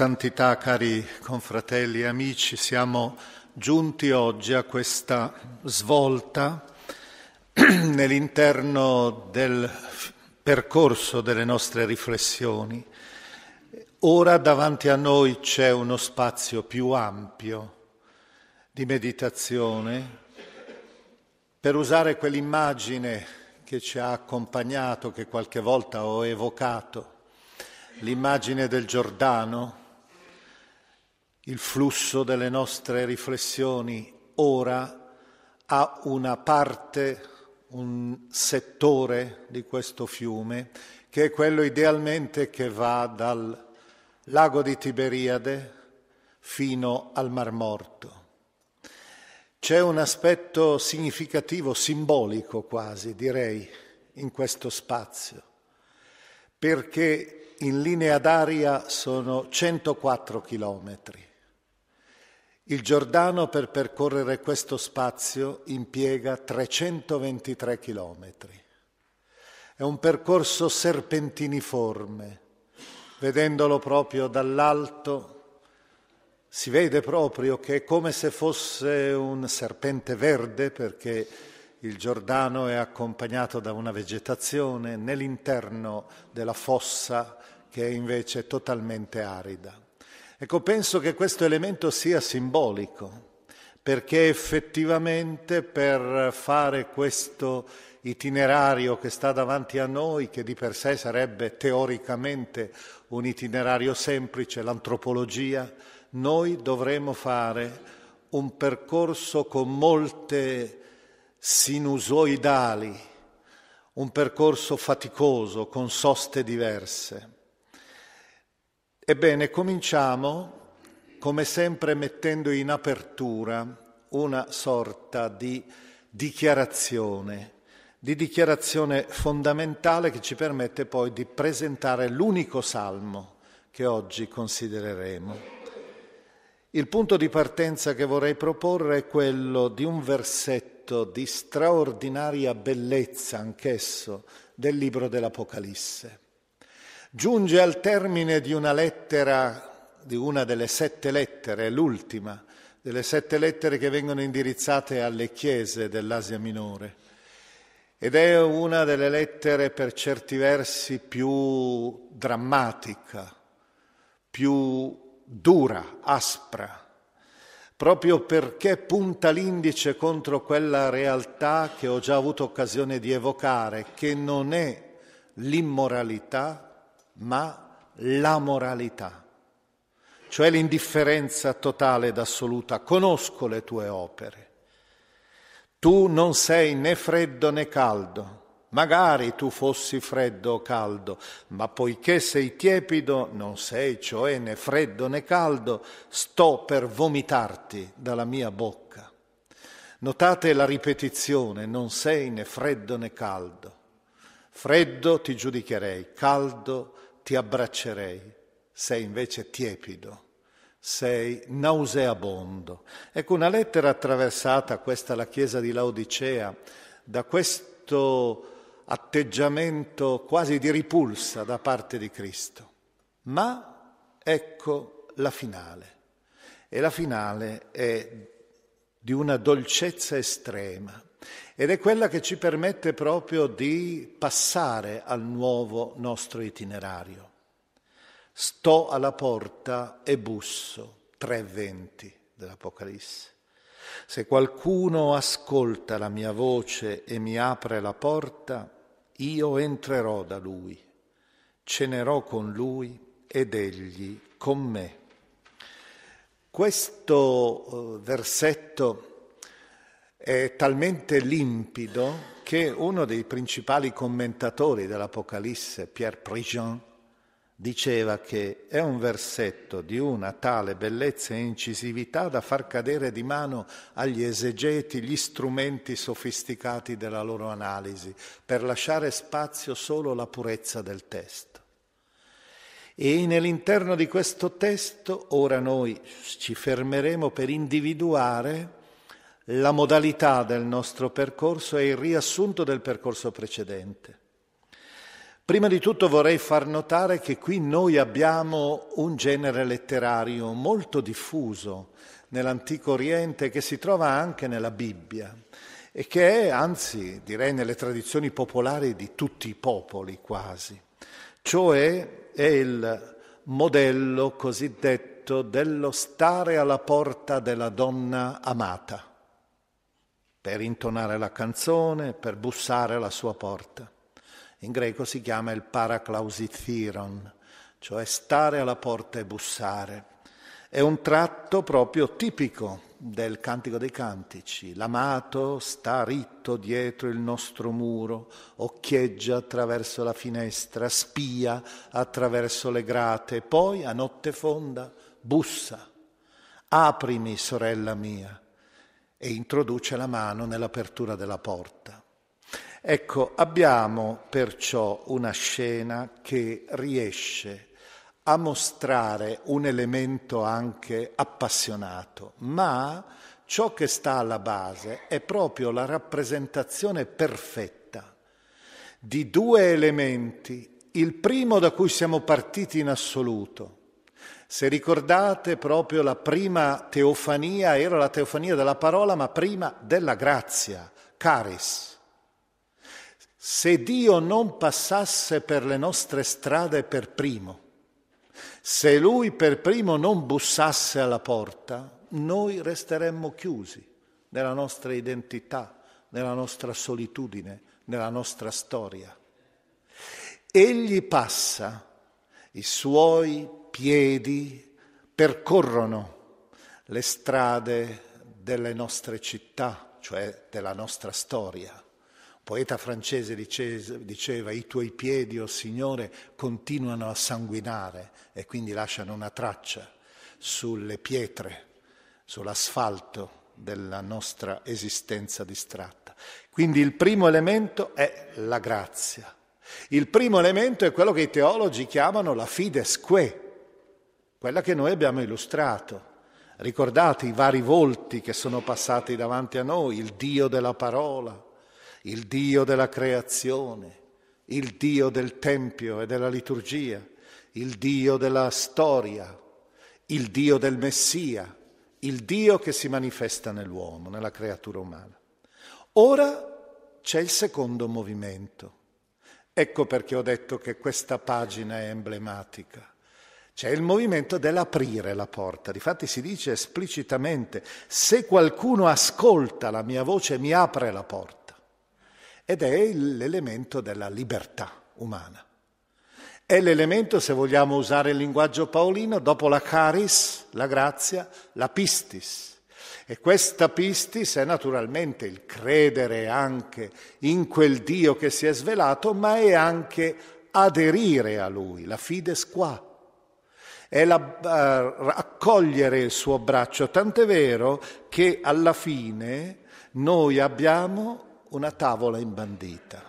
Santità, cari confratelli e amici, siamo giunti oggi a questa svolta nell'interno del percorso delle nostre riflessioni. Ora davanti a noi c'è uno spazio più ampio di meditazione per usare quell'immagine che ci ha accompagnato, che qualche volta ho evocato, l'immagine del Giordano, il flusso delle nostre riflessioni ora ha una parte, un settore di questo fiume, che è quello idealmente che va dal lago di Tiberiade fino al Mar Morto. C'è un aspetto significativo, simbolico quasi, direi, in questo spazio, perché in linea d'aria sono 104 chilometri. Il Giordano per percorrere questo spazio impiega 323 chilometri. È un percorso serpentiniforme. Vedendolo proprio dall'alto si vede proprio che è come se fosse un serpente verde perché il Giordano è accompagnato da una vegetazione nell'interno della fossa che è invece totalmente arida. Ecco, penso che questo elemento sia simbolico, perché effettivamente per fare questo itinerario che sta davanti a noi, che di per sé sarebbe teoricamente un itinerario semplice, l'antropologia, noi dovremo fare un percorso con molte sinusoidali, un percorso faticoso, con soste diverse. Ebbene, cominciamo come sempre mettendo in apertura una sorta di dichiarazione, di dichiarazione fondamentale che ci permette poi di presentare l'unico salmo che oggi considereremo. Il punto di partenza che vorrei proporre è quello di un versetto di straordinaria bellezza anch'esso del libro dell'Apocalisse giunge al termine di una lettera, di una delle sette lettere, l'ultima delle sette lettere che vengono indirizzate alle chiese dell'Asia Minore. Ed è una delle lettere per certi versi più drammatica, più dura, aspra, proprio perché punta l'indice contro quella realtà che ho già avuto occasione di evocare, che non è l'immoralità, ma la moralità, cioè l'indifferenza totale ed assoluta. Conosco le tue opere. Tu non sei né freddo né caldo. Magari tu fossi freddo o caldo, ma poiché sei tiepido, non sei cioè né freddo né caldo, sto per vomitarti dalla mia bocca. Notate la ripetizione, non sei né freddo né caldo. Freddo ti giudicherei, caldo ti abbraccerei, sei invece tiepido, sei nauseabondo. Ecco, una lettera attraversata, questa la Chiesa di Laodicea, da questo atteggiamento quasi di ripulsa da parte di Cristo. Ma ecco la finale. E la finale è di una dolcezza estrema ed è quella che ci permette proprio di passare al nuovo nostro itinerario. Sto alla porta e busso, 3.20 dell'Apocalisse. Se qualcuno ascolta la mia voce e mi apre la porta, io entrerò da lui, cenerò con lui ed egli con me. Questo eh, versetto è talmente limpido che uno dei principali commentatori dell'Apocalisse, Pierre Prigent, diceva che è un versetto di una tale bellezza e incisività da far cadere di mano agli esegeti gli strumenti sofisticati della loro analisi, per lasciare spazio solo alla purezza del testo. E nell'interno di questo testo ora noi ci fermeremo per individuare la modalità del nostro percorso e il riassunto del percorso precedente. Prima di tutto vorrei far notare che qui noi abbiamo un genere letterario molto diffuso nell'Antico Oriente che si trova anche nella Bibbia e che è, anzi direi, nelle tradizioni popolari di tutti i popoli quasi, cioè è il modello cosiddetto dello stare alla porta della donna amata, per intonare la canzone, per bussare alla sua porta. In greco si chiama il paraclausithiron, cioè stare alla porta e bussare. È un tratto proprio tipico del Cantico dei Cantici. L'amato sta ritto dietro il nostro muro, occhieggia attraverso la finestra, spia attraverso le grate, poi a notte fonda bussa. Aprimi, sorella mia, e introduce la mano nell'apertura della porta. Ecco, abbiamo perciò una scena che riesce a mostrare un elemento anche appassionato, ma ciò che sta alla base è proprio la rappresentazione perfetta di due elementi. Il primo da cui siamo partiti in assoluto. Se ricordate proprio la prima teofania, era la teofania della parola, ma prima della grazia, caris. Se Dio non passasse per le nostre strade per primo, se lui per primo non bussasse alla porta, noi resteremmo chiusi nella nostra identità, nella nostra solitudine, nella nostra storia. Egli passa, i suoi piedi percorrono le strade delle nostre città, cioè della nostra storia poeta francese diceva i tuoi piedi, o oh Signore, continuano a sanguinare e quindi lasciano una traccia sulle pietre, sull'asfalto della nostra esistenza distratta. Quindi il primo elemento è la grazia. Il primo elemento è quello che i teologi chiamano la fides que, quella che noi abbiamo illustrato. Ricordate i vari volti che sono passati davanti a noi, il Dio della parola, il Dio della creazione, il Dio del Tempio e della liturgia, il Dio della storia, il Dio del Messia, il Dio che si manifesta nell'uomo, nella creatura umana. Ora c'è il secondo movimento. Ecco perché ho detto che questa pagina è emblematica. C'è il movimento dell'aprire la porta. Difatti si dice esplicitamente, se qualcuno ascolta la mia voce mi apre la porta ed è l'elemento della libertà umana. È l'elemento, se vogliamo usare il linguaggio paolino, dopo la caris, la grazia, la pistis. E questa pistis è naturalmente il credere anche in quel Dio che si è svelato, ma è anche aderire a Lui, la fides qua. È la, uh, accogliere il suo braccio, tant'è vero che alla fine noi abbiamo una tavola imbandita.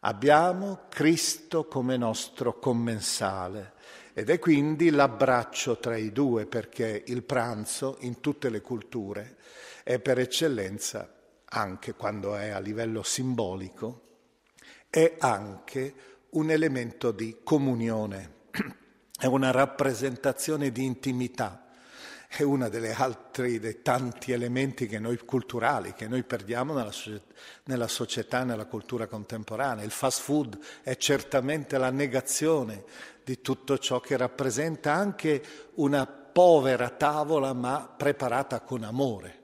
Abbiamo Cristo come nostro commensale ed è quindi l'abbraccio tra i due perché il pranzo in tutte le culture è per eccellenza, anche quando è a livello simbolico, è anche un elemento di comunione, è una rappresentazione di intimità è uno degli altri, dei tanti elementi che noi, culturali che noi perdiamo nella, nella società, nella cultura contemporanea. Il fast food è certamente la negazione di tutto ciò che rappresenta anche una povera tavola ma preparata con amore.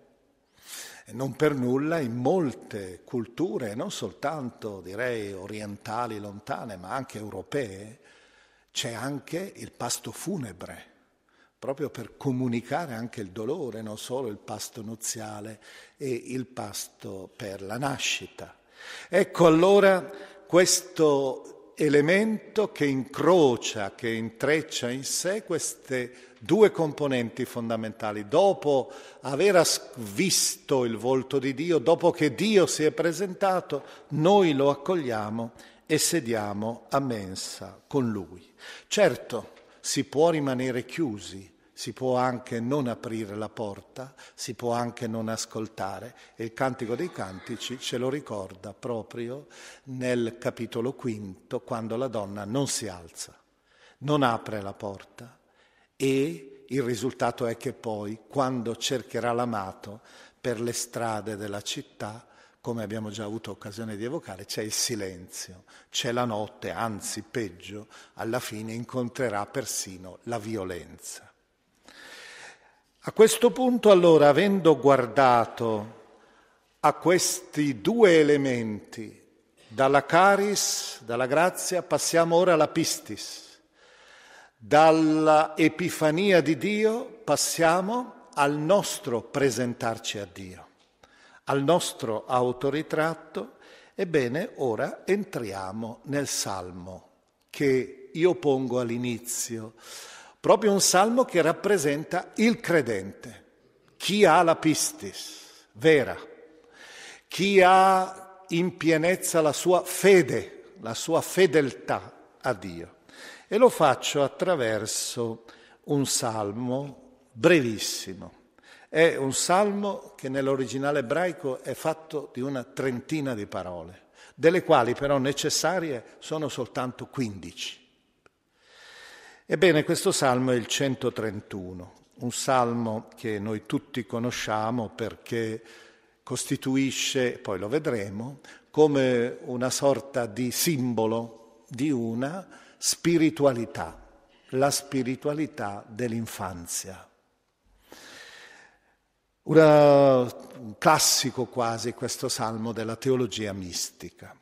Non per nulla in molte culture, non soltanto direi orientali lontane, ma anche europee, c'è anche il pasto funebre proprio per comunicare anche il dolore, non solo il pasto nuziale e il pasto per la nascita. Ecco allora questo elemento che incrocia, che intreccia in sé queste due componenti fondamentali. Dopo aver visto il volto di Dio, dopo che Dio si è presentato, noi lo accogliamo e sediamo a mensa con Lui. Certo, si può rimanere chiusi, si può anche non aprire la porta, si può anche non ascoltare e il Cantico dei Cantici ce lo ricorda proprio nel capitolo quinto quando la donna non si alza, non apre la porta e il risultato è che poi quando cercherà l'amato per le strade della città come abbiamo già avuto occasione di evocare, c'è il silenzio, c'è la notte, anzi peggio, alla fine incontrerà persino la violenza. A questo punto allora, avendo guardato a questi due elementi, dalla caris, dalla grazia, passiamo ora alla pistis. Dalla epifania di Dio passiamo al nostro presentarci a Dio al nostro autoritratto, ebbene ora entriamo nel salmo che io pongo all'inizio, proprio un salmo che rappresenta il credente, chi ha la pistis vera, chi ha in pienezza la sua fede, la sua fedeltà a Dio. E lo faccio attraverso un salmo brevissimo è un salmo che nell'originale ebraico è fatto di una trentina di parole, delle quali però necessarie sono soltanto 15. Ebbene, questo salmo è il 131, un salmo che noi tutti conosciamo perché costituisce, poi lo vedremo, come una sorta di simbolo di una spiritualità, la spiritualità dell'infanzia. Un classico quasi questo salmo della teologia mistica.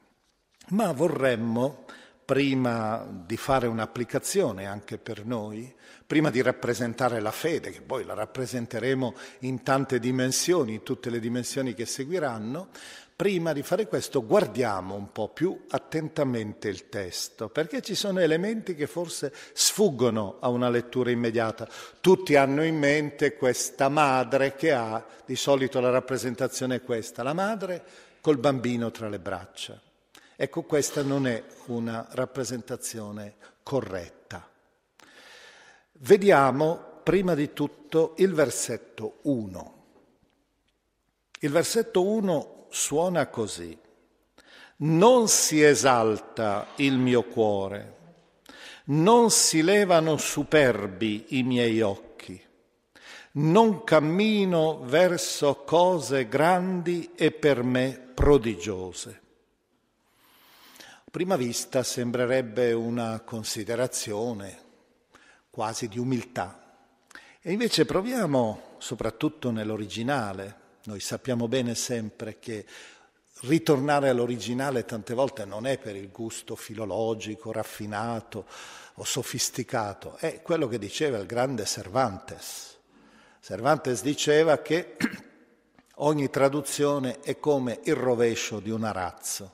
Ma vorremmo, prima di fare un'applicazione anche per noi, prima di rappresentare la fede, che poi la rappresenteremo in tante dimensioni, in tutte le dimensioni che seguiranno, Prima di fare questo guardiamo un po' più attentamente il testo, perché ci sono elementi che forse sfuggono a una lettura immediata. Tutti hanno in mente questa madre che ha, di solito la rappresentazione è questa, la madre col bambino tra le braccia. Ecco, questa non è una rappresentazione corretta. Vediamo prima di tutto il versetto 1. Il versetto 1 suona così. Non si esalta il mio cuore, non si levano superbi i miei occhi, non cammino verso cose grandi e per me prodigiose. A prima vista sembrerebbe una considerazione quasi di umiltà. E invece proviamo, soprattutto nell'originale, noi sappiamo bene sempre che ritornare all'originale tante volte non è per il gusto filologico, raffinato o sofisticato, è quello che diceva il grande Cervantes. Cervantes diceva che ogni traduzione è come il rovescio di un arazzo.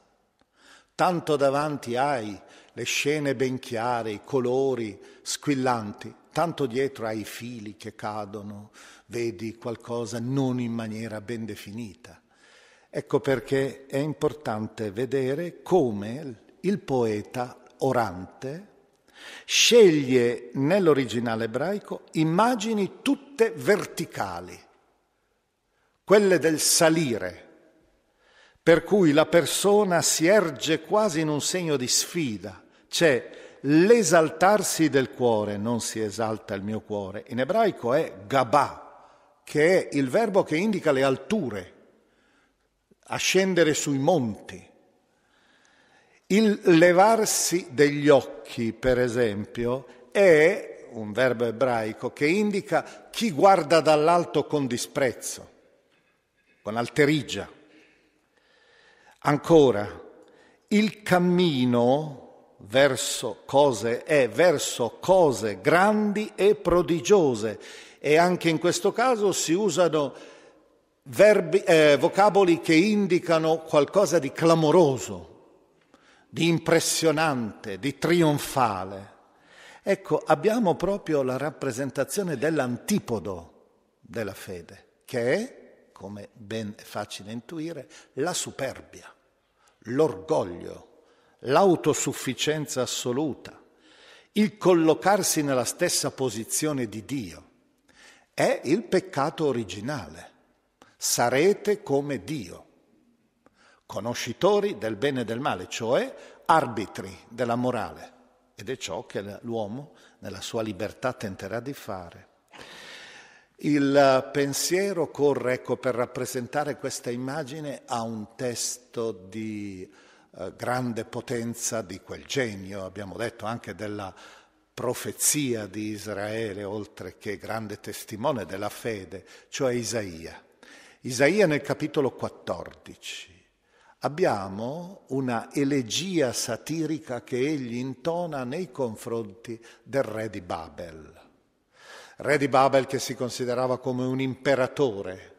Tanto davanti hai le scene ben chiare, i colori squillanti, tanto dietro hai i fili che cadono, vedi qualcosa non in maniera ben definita. Ecco perché è importante vedere come il poeta orante sceglie nell'originale ebraico immagini tutte verticali, quelle del salire, per cui la persona si erge quasi in un segno di sfida, c'è l'esaltarsi del cuore, non si esalta il mio cuore, in ebraico è gabà, che è il verbo che indica le alture, ascendere sui monti. Il levarsi degli occhi, per esempio, è un verbo ebraico che indica chi guarda dall'alto con disprezzo, con alterigia. Ancora, il cammino verso cose è verso cose grandi e prodigiose e anche in questo caso si usano verbi, eh, vocaboli che indicano qualcosa di clamoroso, di impressionante, di trionfale. Ecco, abbiamo proprio la rappresentazione dell'antipodo della fede, che è, come ben è facile intuire, la superbia, l'orgoglio, l'autosufficienza assoluta, il collocarsi nella stessa posizione di Dio. È il peccato originale. Sarete come Dio conoscitori del bene e del male, cioè arbitri della morale. Ed è ciò che l'uomo nella sua libertà tenterà di fare. Il pensiero corre, ecco, per rappresentare questa immagine a un testo di eh, grande potenza di quel genio, abbiamo detto anche della profezia di Israele, oltre che grande testimone della fede, cioè Isaia. Isaia nel capitolo 14 abbiamo una elegia satirica che egli intona nei confronti del re di Babel. Re di Babel che si considerava come un imperatore,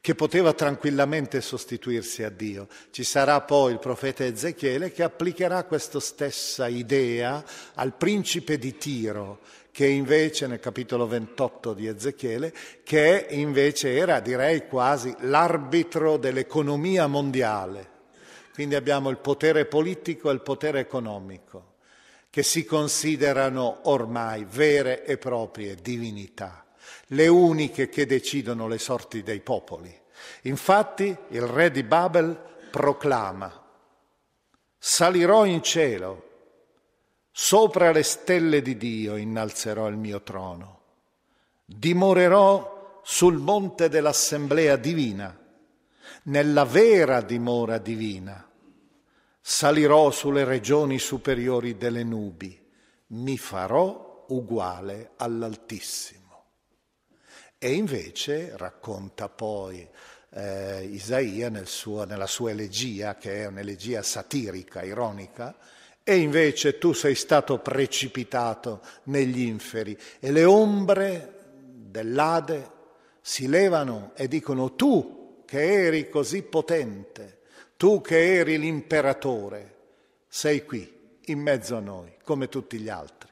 che poteva tranquillamente sostituirsi a Dio. Ci sarà poi il profeta Ezechiele che applicherà questa stessa idea al principe di Tiro, che invece nel capitolo 28 di Ezechiele, che invece era direi quasi l'arbitro dell'economia mondiale. Quindi abbiamo il potere politico e il potere economico, che si considerano ormai vere e proprie divinità, le uniche che decidono le sorti dei popoli. Infatti il re di Babel proclama, salirò in cielo Sopra le stelle di Dio innalzerò il mio trono. Dimorerò sul monte dell'assemblea divina, nella vera dimora divina. Salirò sulle regioni superiori delle nubi. Mi farò uguale all'Altissimo. E invece racconta poi eh, Isaia nel suo, nella sua elegia, che è un'elegia satirica, ironica, e invece tu sei stato precipitato negli inferi e le ombre dell'Ade si levano e dicono tu che eri così potente, tu che eri l'imperatore, sei qui in mezzo a noi come tutti gli altri.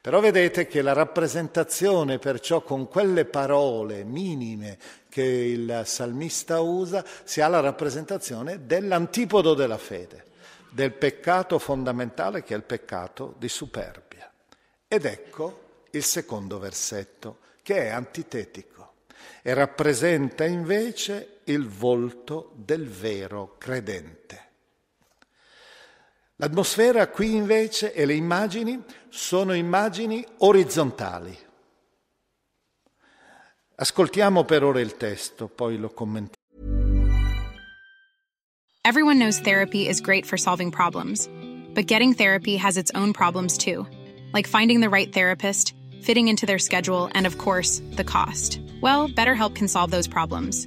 Però vedete che la rappresentazione perciò con quelle parole minime che il salmista usa si ha la rappresentazione dell'antipodo della fede del peccato fondamentale che è il peccato di superbia. Ed ecco il secondo versetto, che è antitetico e rappresenta invece il volto del vero credente. L'atmosfera qui invece e le immagini sono immagini orizzontali. Ascoltiamo per ora il testo, poi lo commentiamo. Everyone knows therapy is great for solving problems, but getting therapy has its own problems too, like finding the right therapist, fitting into their schedule, and of course, the cost. Well, BetterHelp can solve those problems.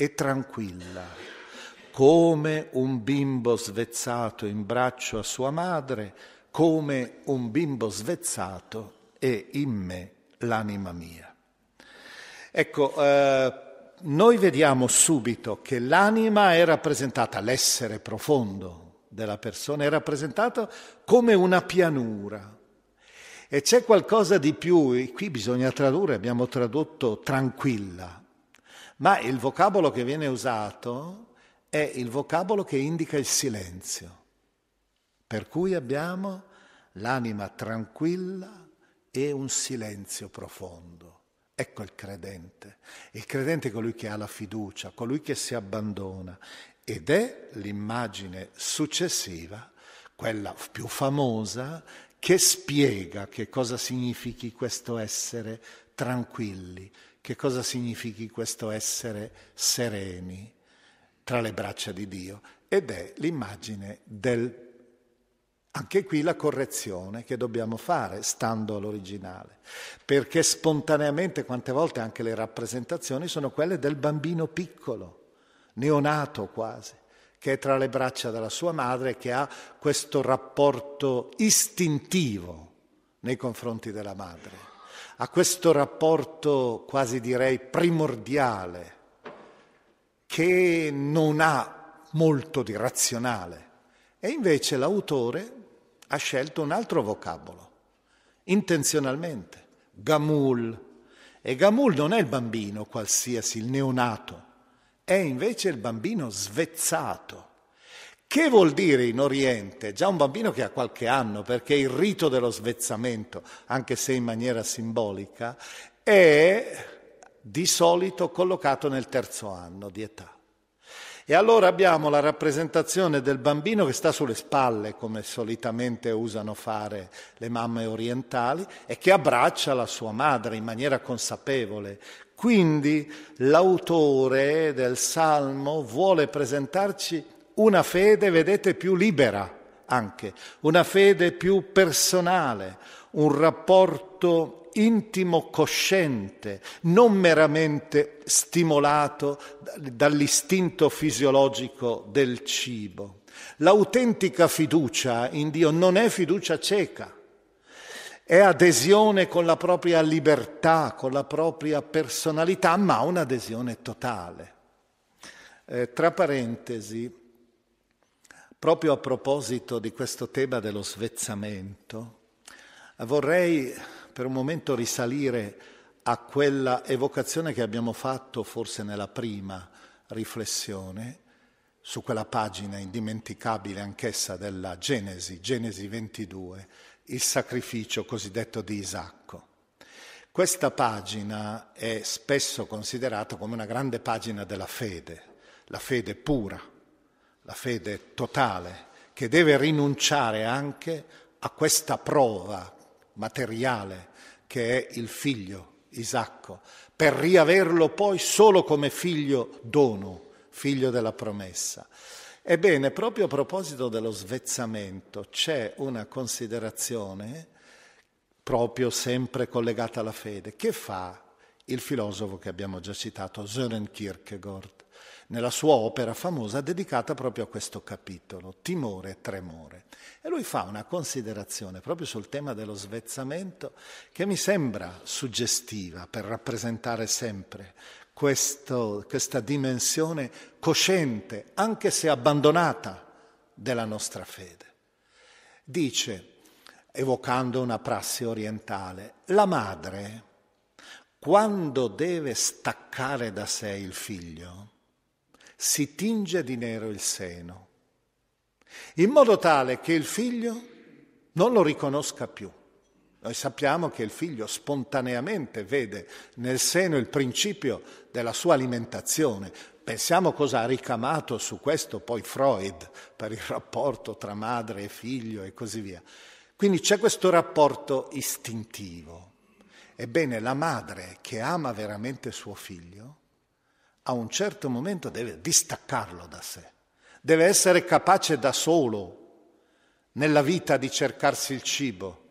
e tranquilla, come un bimbo svezzato in braccio a sua madre, come un bimbo svezzato è in me l'anima mia. Ecco, eh, noi vediamo subito che l'anima è rappresentata, l'essere profondo della persona è rappresentato come una pianura. E c'è qualcosa di più, qui bisogna tradurre, abbiamo tradotto tranquilla, ma il vocabolo che viene usato è il vocabolo che indica il silenzio. Per cui abbiamo l'anima tranquilla e un silenzio profondo. Ecco il credente. Il credente è colui che ha la fiducia, colui che si abbandona ed è l'immagine successiva, quella più famosa, che spiega che cosa significhi questo essere tranquilli, che cosa significhi questo essere sereni tra le braccia di Dio. Ed è l'immagine del anche qui la correzione che dobbiamo fare, stando all'originale, perché spontaneamente quante volte anche le rappresentazioni sono quelle del bambino piccolo, neonato quasi, che è tra le braccia della sua madre che ha questo rapporto istintivo nei confronti della madre, ha questo rapporto quasi direi primordiale, che non ha molto di razionale. E invece l'autore ha scelto un altro vocabolo, intenzionalmente, gamul. E gamul non è il bambino qualsiasi, il neonato, è invece il bambino svezzato. Che vuol dire in Oriente? Già un bambino che ha qualche anno, perché il rito dello svezzamento, anche se in maniera simbolica, è di solito collocato nel terzo anno di età. E allora abbiamo la rappresentazione del bambino che sta sulle spalle, come solitamente usano fare le mamme orientali, e che abbraccia la sua madre in maniera consapevole. Quindi l'autore del Salmo vuole presentarci una fede, vedete, più libera anche, una fede più personale, un rapporto intimo cosciente, non meramente stimolato dall'istinto fisiologico del cibo. L'autentica fiducia in Dio non è fiducia cieca, è adesione con la propria libertà, con la propria personalità, ma un'adesione totale. Eh, tra parentesi, proprio a proposito di questo tema dello svezzamento, vorrei per un momento risalire a quella evocazione che abbiamo fatto forse nella prima riflessione, su quella pagina indimenticabile anch'essa della Genesi, Genesi 22, il sacrificio cosiddetto di Isacco. Questa pagina è spesso considerata come una grande pagina della fede, la fede pura, la fede totale, che deve rinunciare anche a questa prova materiale che è il figlio Isacco, per riaverlo poi solo come figlio dono, figlio della promessa. Ebbene, proprio a proposito dello svezzamento c'è una considerazione proprio sempre collegata alla fede. Che fa il filosofo che abbiamo già citato, Søren Kierkegaard, nella sua opera famosa dedicata proprio a questo capitolo, Timore e Tremore. E lui fa una considerazione proprio sul tema dello svezzamento che mi sembra suggestiva per rappresentare sempre questo, questa dimensione cosciente, anche se abbandonata, della nostra fede. Dice, evocando una prassi orientale, la madre, quando deve staccare da sé il figlio, si tinge di nero il seno, in modo tale che il figlio non lo riconosca più. Noi sappiamo che il figlio spontaneamente vede nel seno il principio della sua alimentazione. Pensiamo cosa ha ricamato su questo poi Freud per il rapporto tra madre e figlio e così via. Quindi c'è questo rapporto istintivo. Ebbene, la madre che ama veramente suo figlio, a un certo momento deve distaccarlo da sé, deve essere capace da solo nella vita di cercarsi il cibo,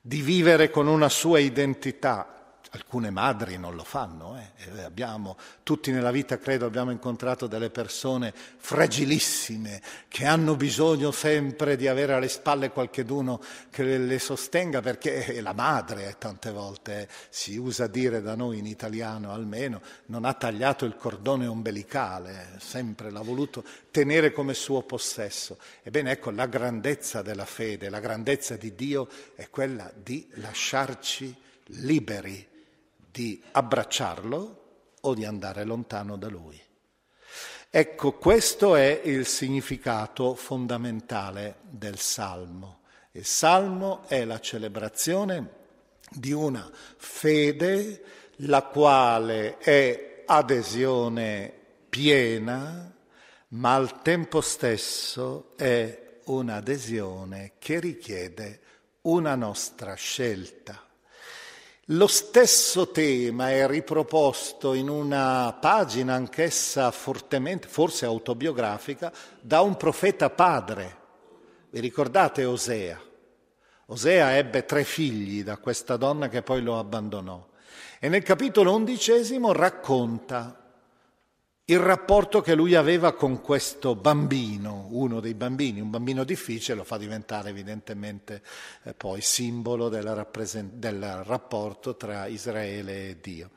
di vivere con una sua identità, Alcune madri non lo fanno, eh. abbiamo, tutti nella vita credo abbiamo incontrato delle persone fragilissime che hanno bisogno sempre di avere alle spalle qualcheduno che le, sostenga perché è la madre tante volte, eh, si usa dire da noi in italiano almeno, non ha tagliato il cordone ombelicale, sempre l'ha voluto tenere come suo possesso. Ebbene ecco la grandezza della fede, la grandezza di Dio è quella di lasciarci liberi di abbracciarlo o di andare lontano da lui. Ecco, questo è il significato fondamentale del Salmo. Il Salmo è la celebrazione di una fede la quale è adesione piena, ma al tempo stesso è un'adesione che richiede una nostra scelta. Lo stesso tema è riproposto in una pagina anch'essa fortemente, forse autobiografica, da un profeta padre. Vi ricordate Osea? Osea ebbe tre figli da questa donna che poi lo abbandonò. E nel capitolo undicesimo racconta il rapporto che lui aveva con questo bambino, uno dei bambini, un bambino difficile, lo fa diventare evidentemente eh, poi simbolo rappresent- del rapporto tra Israele e Dio.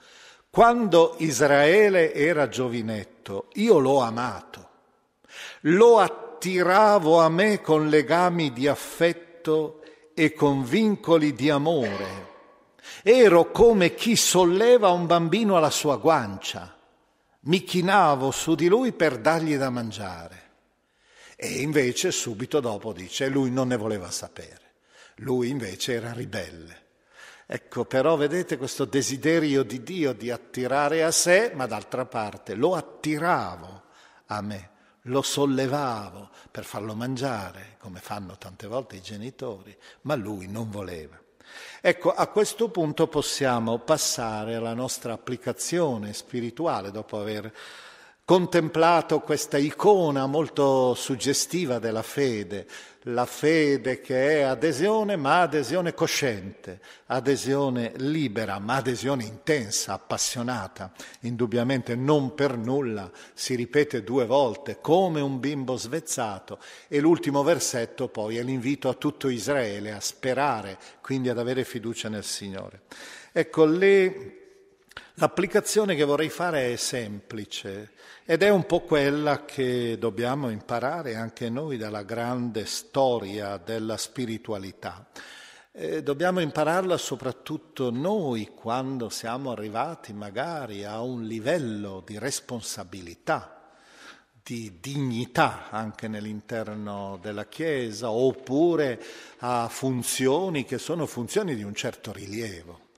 Quando Israele era giovinetto, io l'ho amato, lo attiravo a me con legami di affetto e con vincoli di amore. Ero come chi solleva un bambino alla sua guancia mi chinavo su di lui per dargli da mangiare. E invece subito dopo dice, lui non ne voleva sapere, lui invece era ribelle. Ecco, però vedete questo desiderio di Dio di attirare a sé, ma d'altra parte lo attiravo a me, lo sollevavo per farlo mangiare, come fanno tante volte i genitori, ma lui non voleva. Ecco, a questo punto possiamo passare alla nostra applicazione spirituale, dopo aver contemplato questa icona molto suggestiva della fede, la fede che è adesione, ma adesione cosciente, adesione libera, ma adesione intensa, appassionata, indubbiamente non per nulla, si ripete due volte, come un bimbo svezzato, e l'ultimo versetto poi è l'invito a tutto Israele a sperare, quindi ad avere fiducia nel Signore. Ecco, le L'applicazione che vorrei fare è semplice ed è un po' quella che dobbiamo imparare anche noi dalla grande storia della spiritualità. Eh, dobbiamo impararla soprattutto noi quando siamo arrivati magari a un livello di responsabilità, di dignità anche nell'interno della Chiesa, oppure a funzioni che sono funzioni di un certo rilievo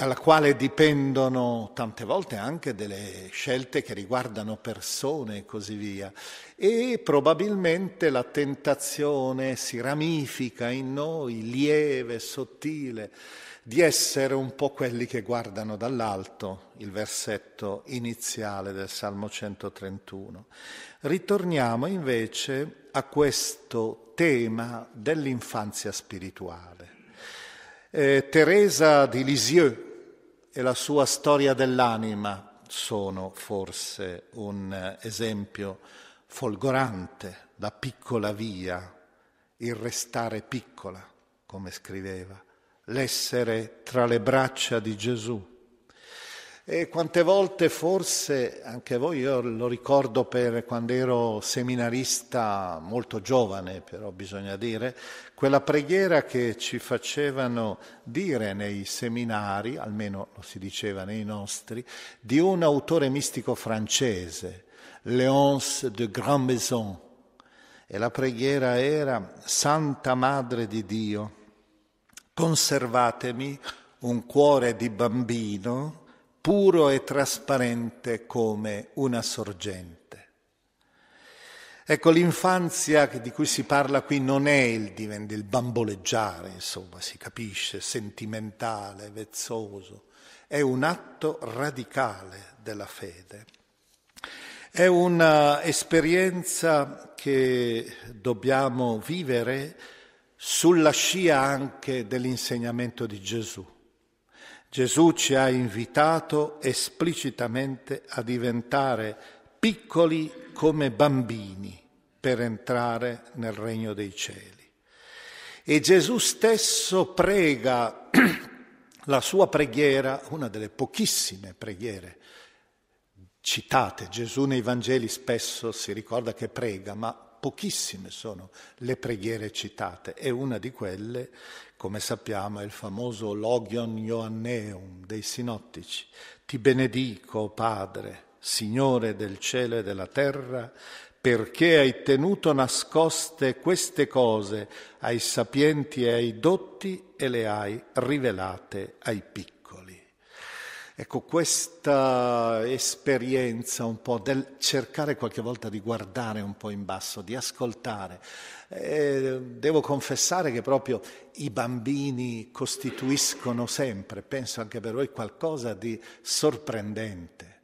dalla quale dipendono tante volte anche delle scelte che riguardano persone e così via. E probabilmente la tentazione si ramifica in noi, lieve, sottile, di essere un po' quelli che guardano dall'alto, il versetto iniziale del Salmo 131. Ritorniamo invece a questo tema dell'infanzia spirituale. Eh, Teresa di Lisieux e la sua storia dell'anima sono forse un esempio folgorante, la piccola via, il restare piccola, come scriveva, l'essere tra le braccia di Gesù e quante volte forse, anche voi, io lo ricordo per quando ero seminarista molto giovane, però bisogna dire, quella preghiera che ci facevano dire nei seminari, almeno lo si diceva nei nostri, di un autore mistico francese, Léonce de Grand Maison. E la preghiera era, Santa Madre di Dio, conservatemi un cuore di bambino puro e trasparente come una sorgente. Ecco, l'infanzia di cui si parla qui non è il, il bamboleggiare, insomma, si capisce, sentimentale, vezzoso, è un atto radicale della fede. È un'esperienza che dobbiamo vivere sulla scia anche dell'insegnamento di Gesù. Gesù ci ha invitato esplicitamente a diventare piccoli come bambini per entrare nel regno dei cieli. E Gesù stesso prega la sua preghiera, una delle pochissime preghiere citate. Gesù nei Vangeli spesso si ricorda che prega, ma pochissime sono le preghiere citate e una di quelle, come sappiamo, è il famoso Logion Ioanneum dei sinottici. Ti benedico, Padre, Signore del cielo e della terra, perché hai tenuto nascoste queste cose ai sapienti e ai dotti e le hai rivelate ai piccoli. Ecco, questa esperienza un po' del cercare qualche volta di guardare un po' in basso, di ascoltare. Eh, devo confessare che proprio i bambini costituiscono sempre, penso anche per voi, qualcosa di sorprendente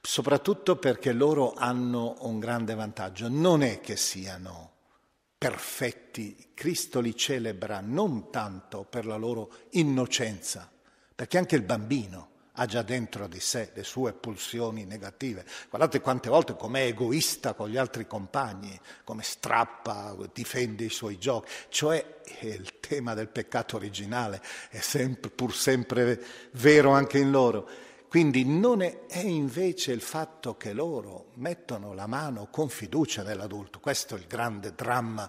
soprattutto perché loro hanno un grande vantaggio, non è che siano perfetti, Cristo li celebra non tanto per la loro innocenza, perché anche il bambino ha già dentro di sé le sue pulsioni negative. Guardate quante volte com'è egoista con gli altri compagni, come strappa, difende i suoi giochi. Cioè il tema del peccato originale è sempre, pur sempre vero anche in loro. Quindi non è, è, invece il fatto che loro mettono la mano con fiducia nell'adulto, questo è il grande dramma,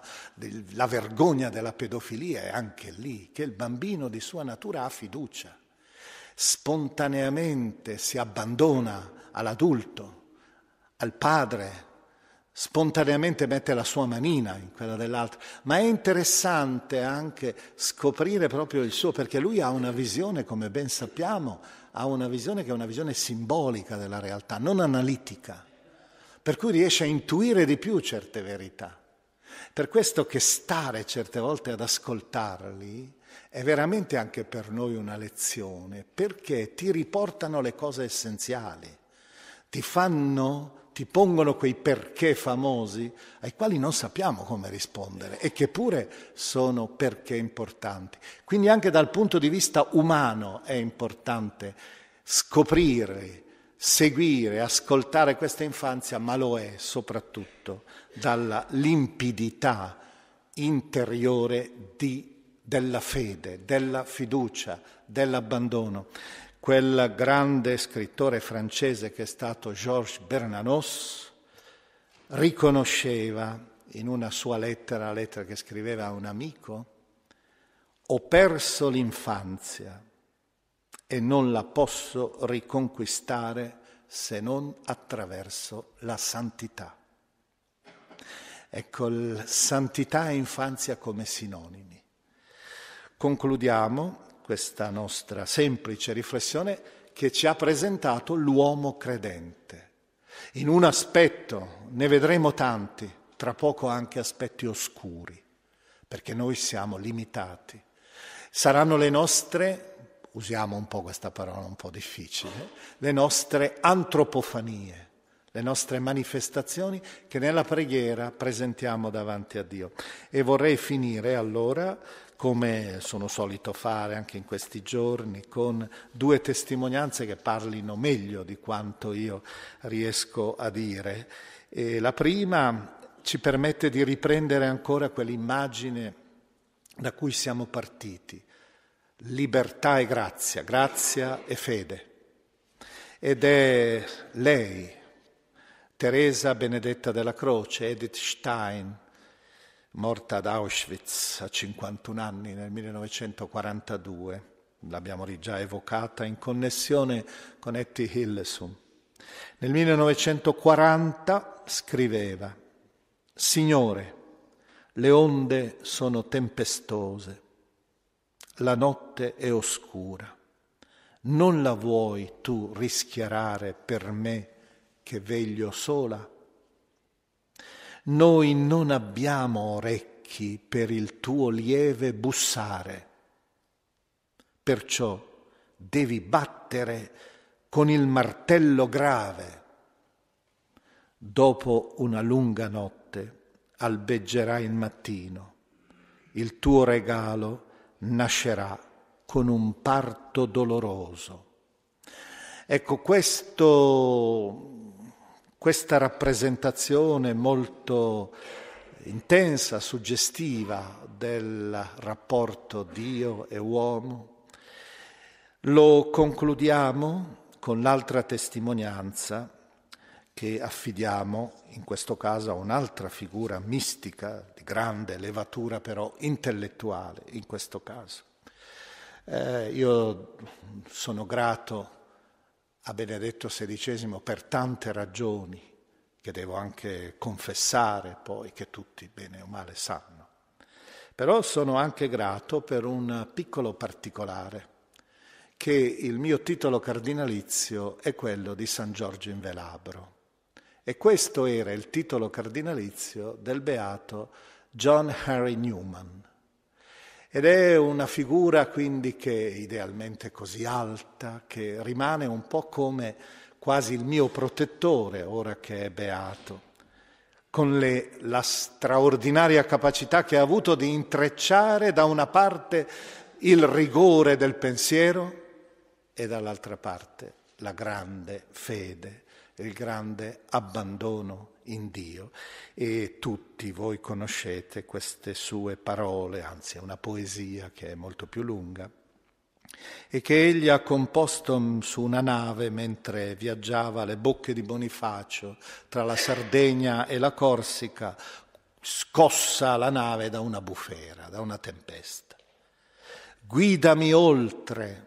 la vergogna della pedofilia è anche lì, che il bambino di sua natura ha fiducia, spontaneamente si abbandona all'adulto, al padre, spontaneamente mette la sua manina in quella dell'altro, ma è interessante anche scoprire proprio il suo, perché lui ha una visione, come ben sappiamo, ha una visione che è una visione simbolica della realtà, non analitica, per cui riesce a intuire di più certe verità. Per questo che stare certe volte ad ascoltarli è veramente anche per noi una lezione, perché ti riportano le cose essenziali, ti fanno ti pongono quei perché famosi ai quali non sappiamo come rispondere e che pure sono perché importanti. Quindi anche dal punto di vista umano è importante scoprire, seguire, ascoltare questa infanzia, ma lo è soprattutto dalla limpidità interiore di, della fede, della fiducia, dell'abbandono quel grande scrittore francese che è stato Georges Bernanos, riconosceva in una sua lettera, la lettera che scriveva a un amico, ho perso l'infanzia e non la posso riconquistare se non attraverso la santità. Ecco, santità e infanzia come sinonimi. Concludiamo questa nostra semplice riflessione che ci ha presentato l'uomo credente. In un aspetto, ne vedremo tanti, tra poco anche aspetti oscuri, perché noi siamo limitati. Saranno le nostre, usiamo un po' questa parola un po' difficile, le nostre antropofanie, le nostre manifestazioni che nella preghiera presentiamo davanti a Dio. E vorrei finire allora come sono solito fare anche in questi giorni, con due testimonianze che parlino meglio di quanto io riesco a dire. E la prima ci permette di riprendere ancora quell'immagine da cui siamo partiti, libertà e grazia, grazia e fede. Ed è lei, Teresa Benedetta della Croce, Edith Stein, morta ad Auschwitz a 51 anni nel 1942, l'abbiamo già evocata in connessione con Etty Hillesum. Nel 1940 scriveva, Signore, le onde sono tempestose, la notte è oscura, non la vuoi tu rischiarare per me che veglio sola? Noi non abbiamo orecchi per il tuo lieve bussare, perciò devi battere con il martello grave. Dopo una lunga notte albeggerà il mattino, il tuo regalo nascerà con un parto doloroso. Ecco, questo, questa rappresentazione molto intensa, suggestiva del rapporto Dio e uomo, lo concludiamo con l'altra testimonianza che affidiamo in questo caso a un'altra figura mistica di grande levatura però intellettuale in questo caso. Eh, io sono grato a Benedetto XVI per tante ragioni che devo anche confessare poi che tutti bene o male sanno. Però sono anche grato per un piccolo particolare che il mio titolo cardinalizio è quello di San Giorgio in Velabro. E questo era il titolo cardinalizio del beato John Henry Newman. Ed è una figura quindi che idealmente così alta, che rimane un po' come quasi il mio protettore ora che è beato, con le, la straordinaria capacità che ha avuto di intrecciare da una parte il rigore del pensiero e dall'altra parte la grande fede, il grande abbandono in Dio. E tutti voi conoscete queste sue parole, anzi è una poesia che è molto più lunga, e che egli ha composto su una nave mentre viaggiava alle bocche di Bonifacio tra la Sardegna e la Corsica, scossa la nave da una bufera, da una tempesta. Guidami oltre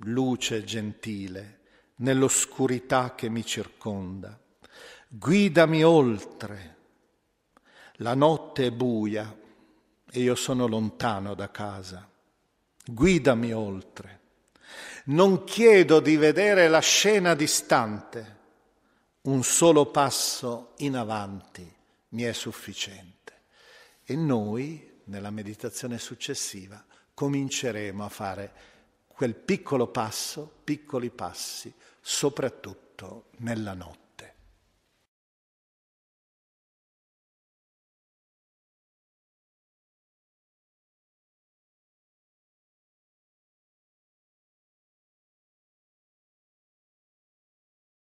luce gentile, nell'oscurità che mi circonda. Guidami oltre. La notte è buia e io sono lontano da casa. Guidami oltre. Non chiedo di vedere la scena distante. Un solo passo in avanti mi è sufficiente. E noi, nella meditazione successiva, cominceremo a fare quel piccolo passo, piccoli passi, soprattutto nella notte.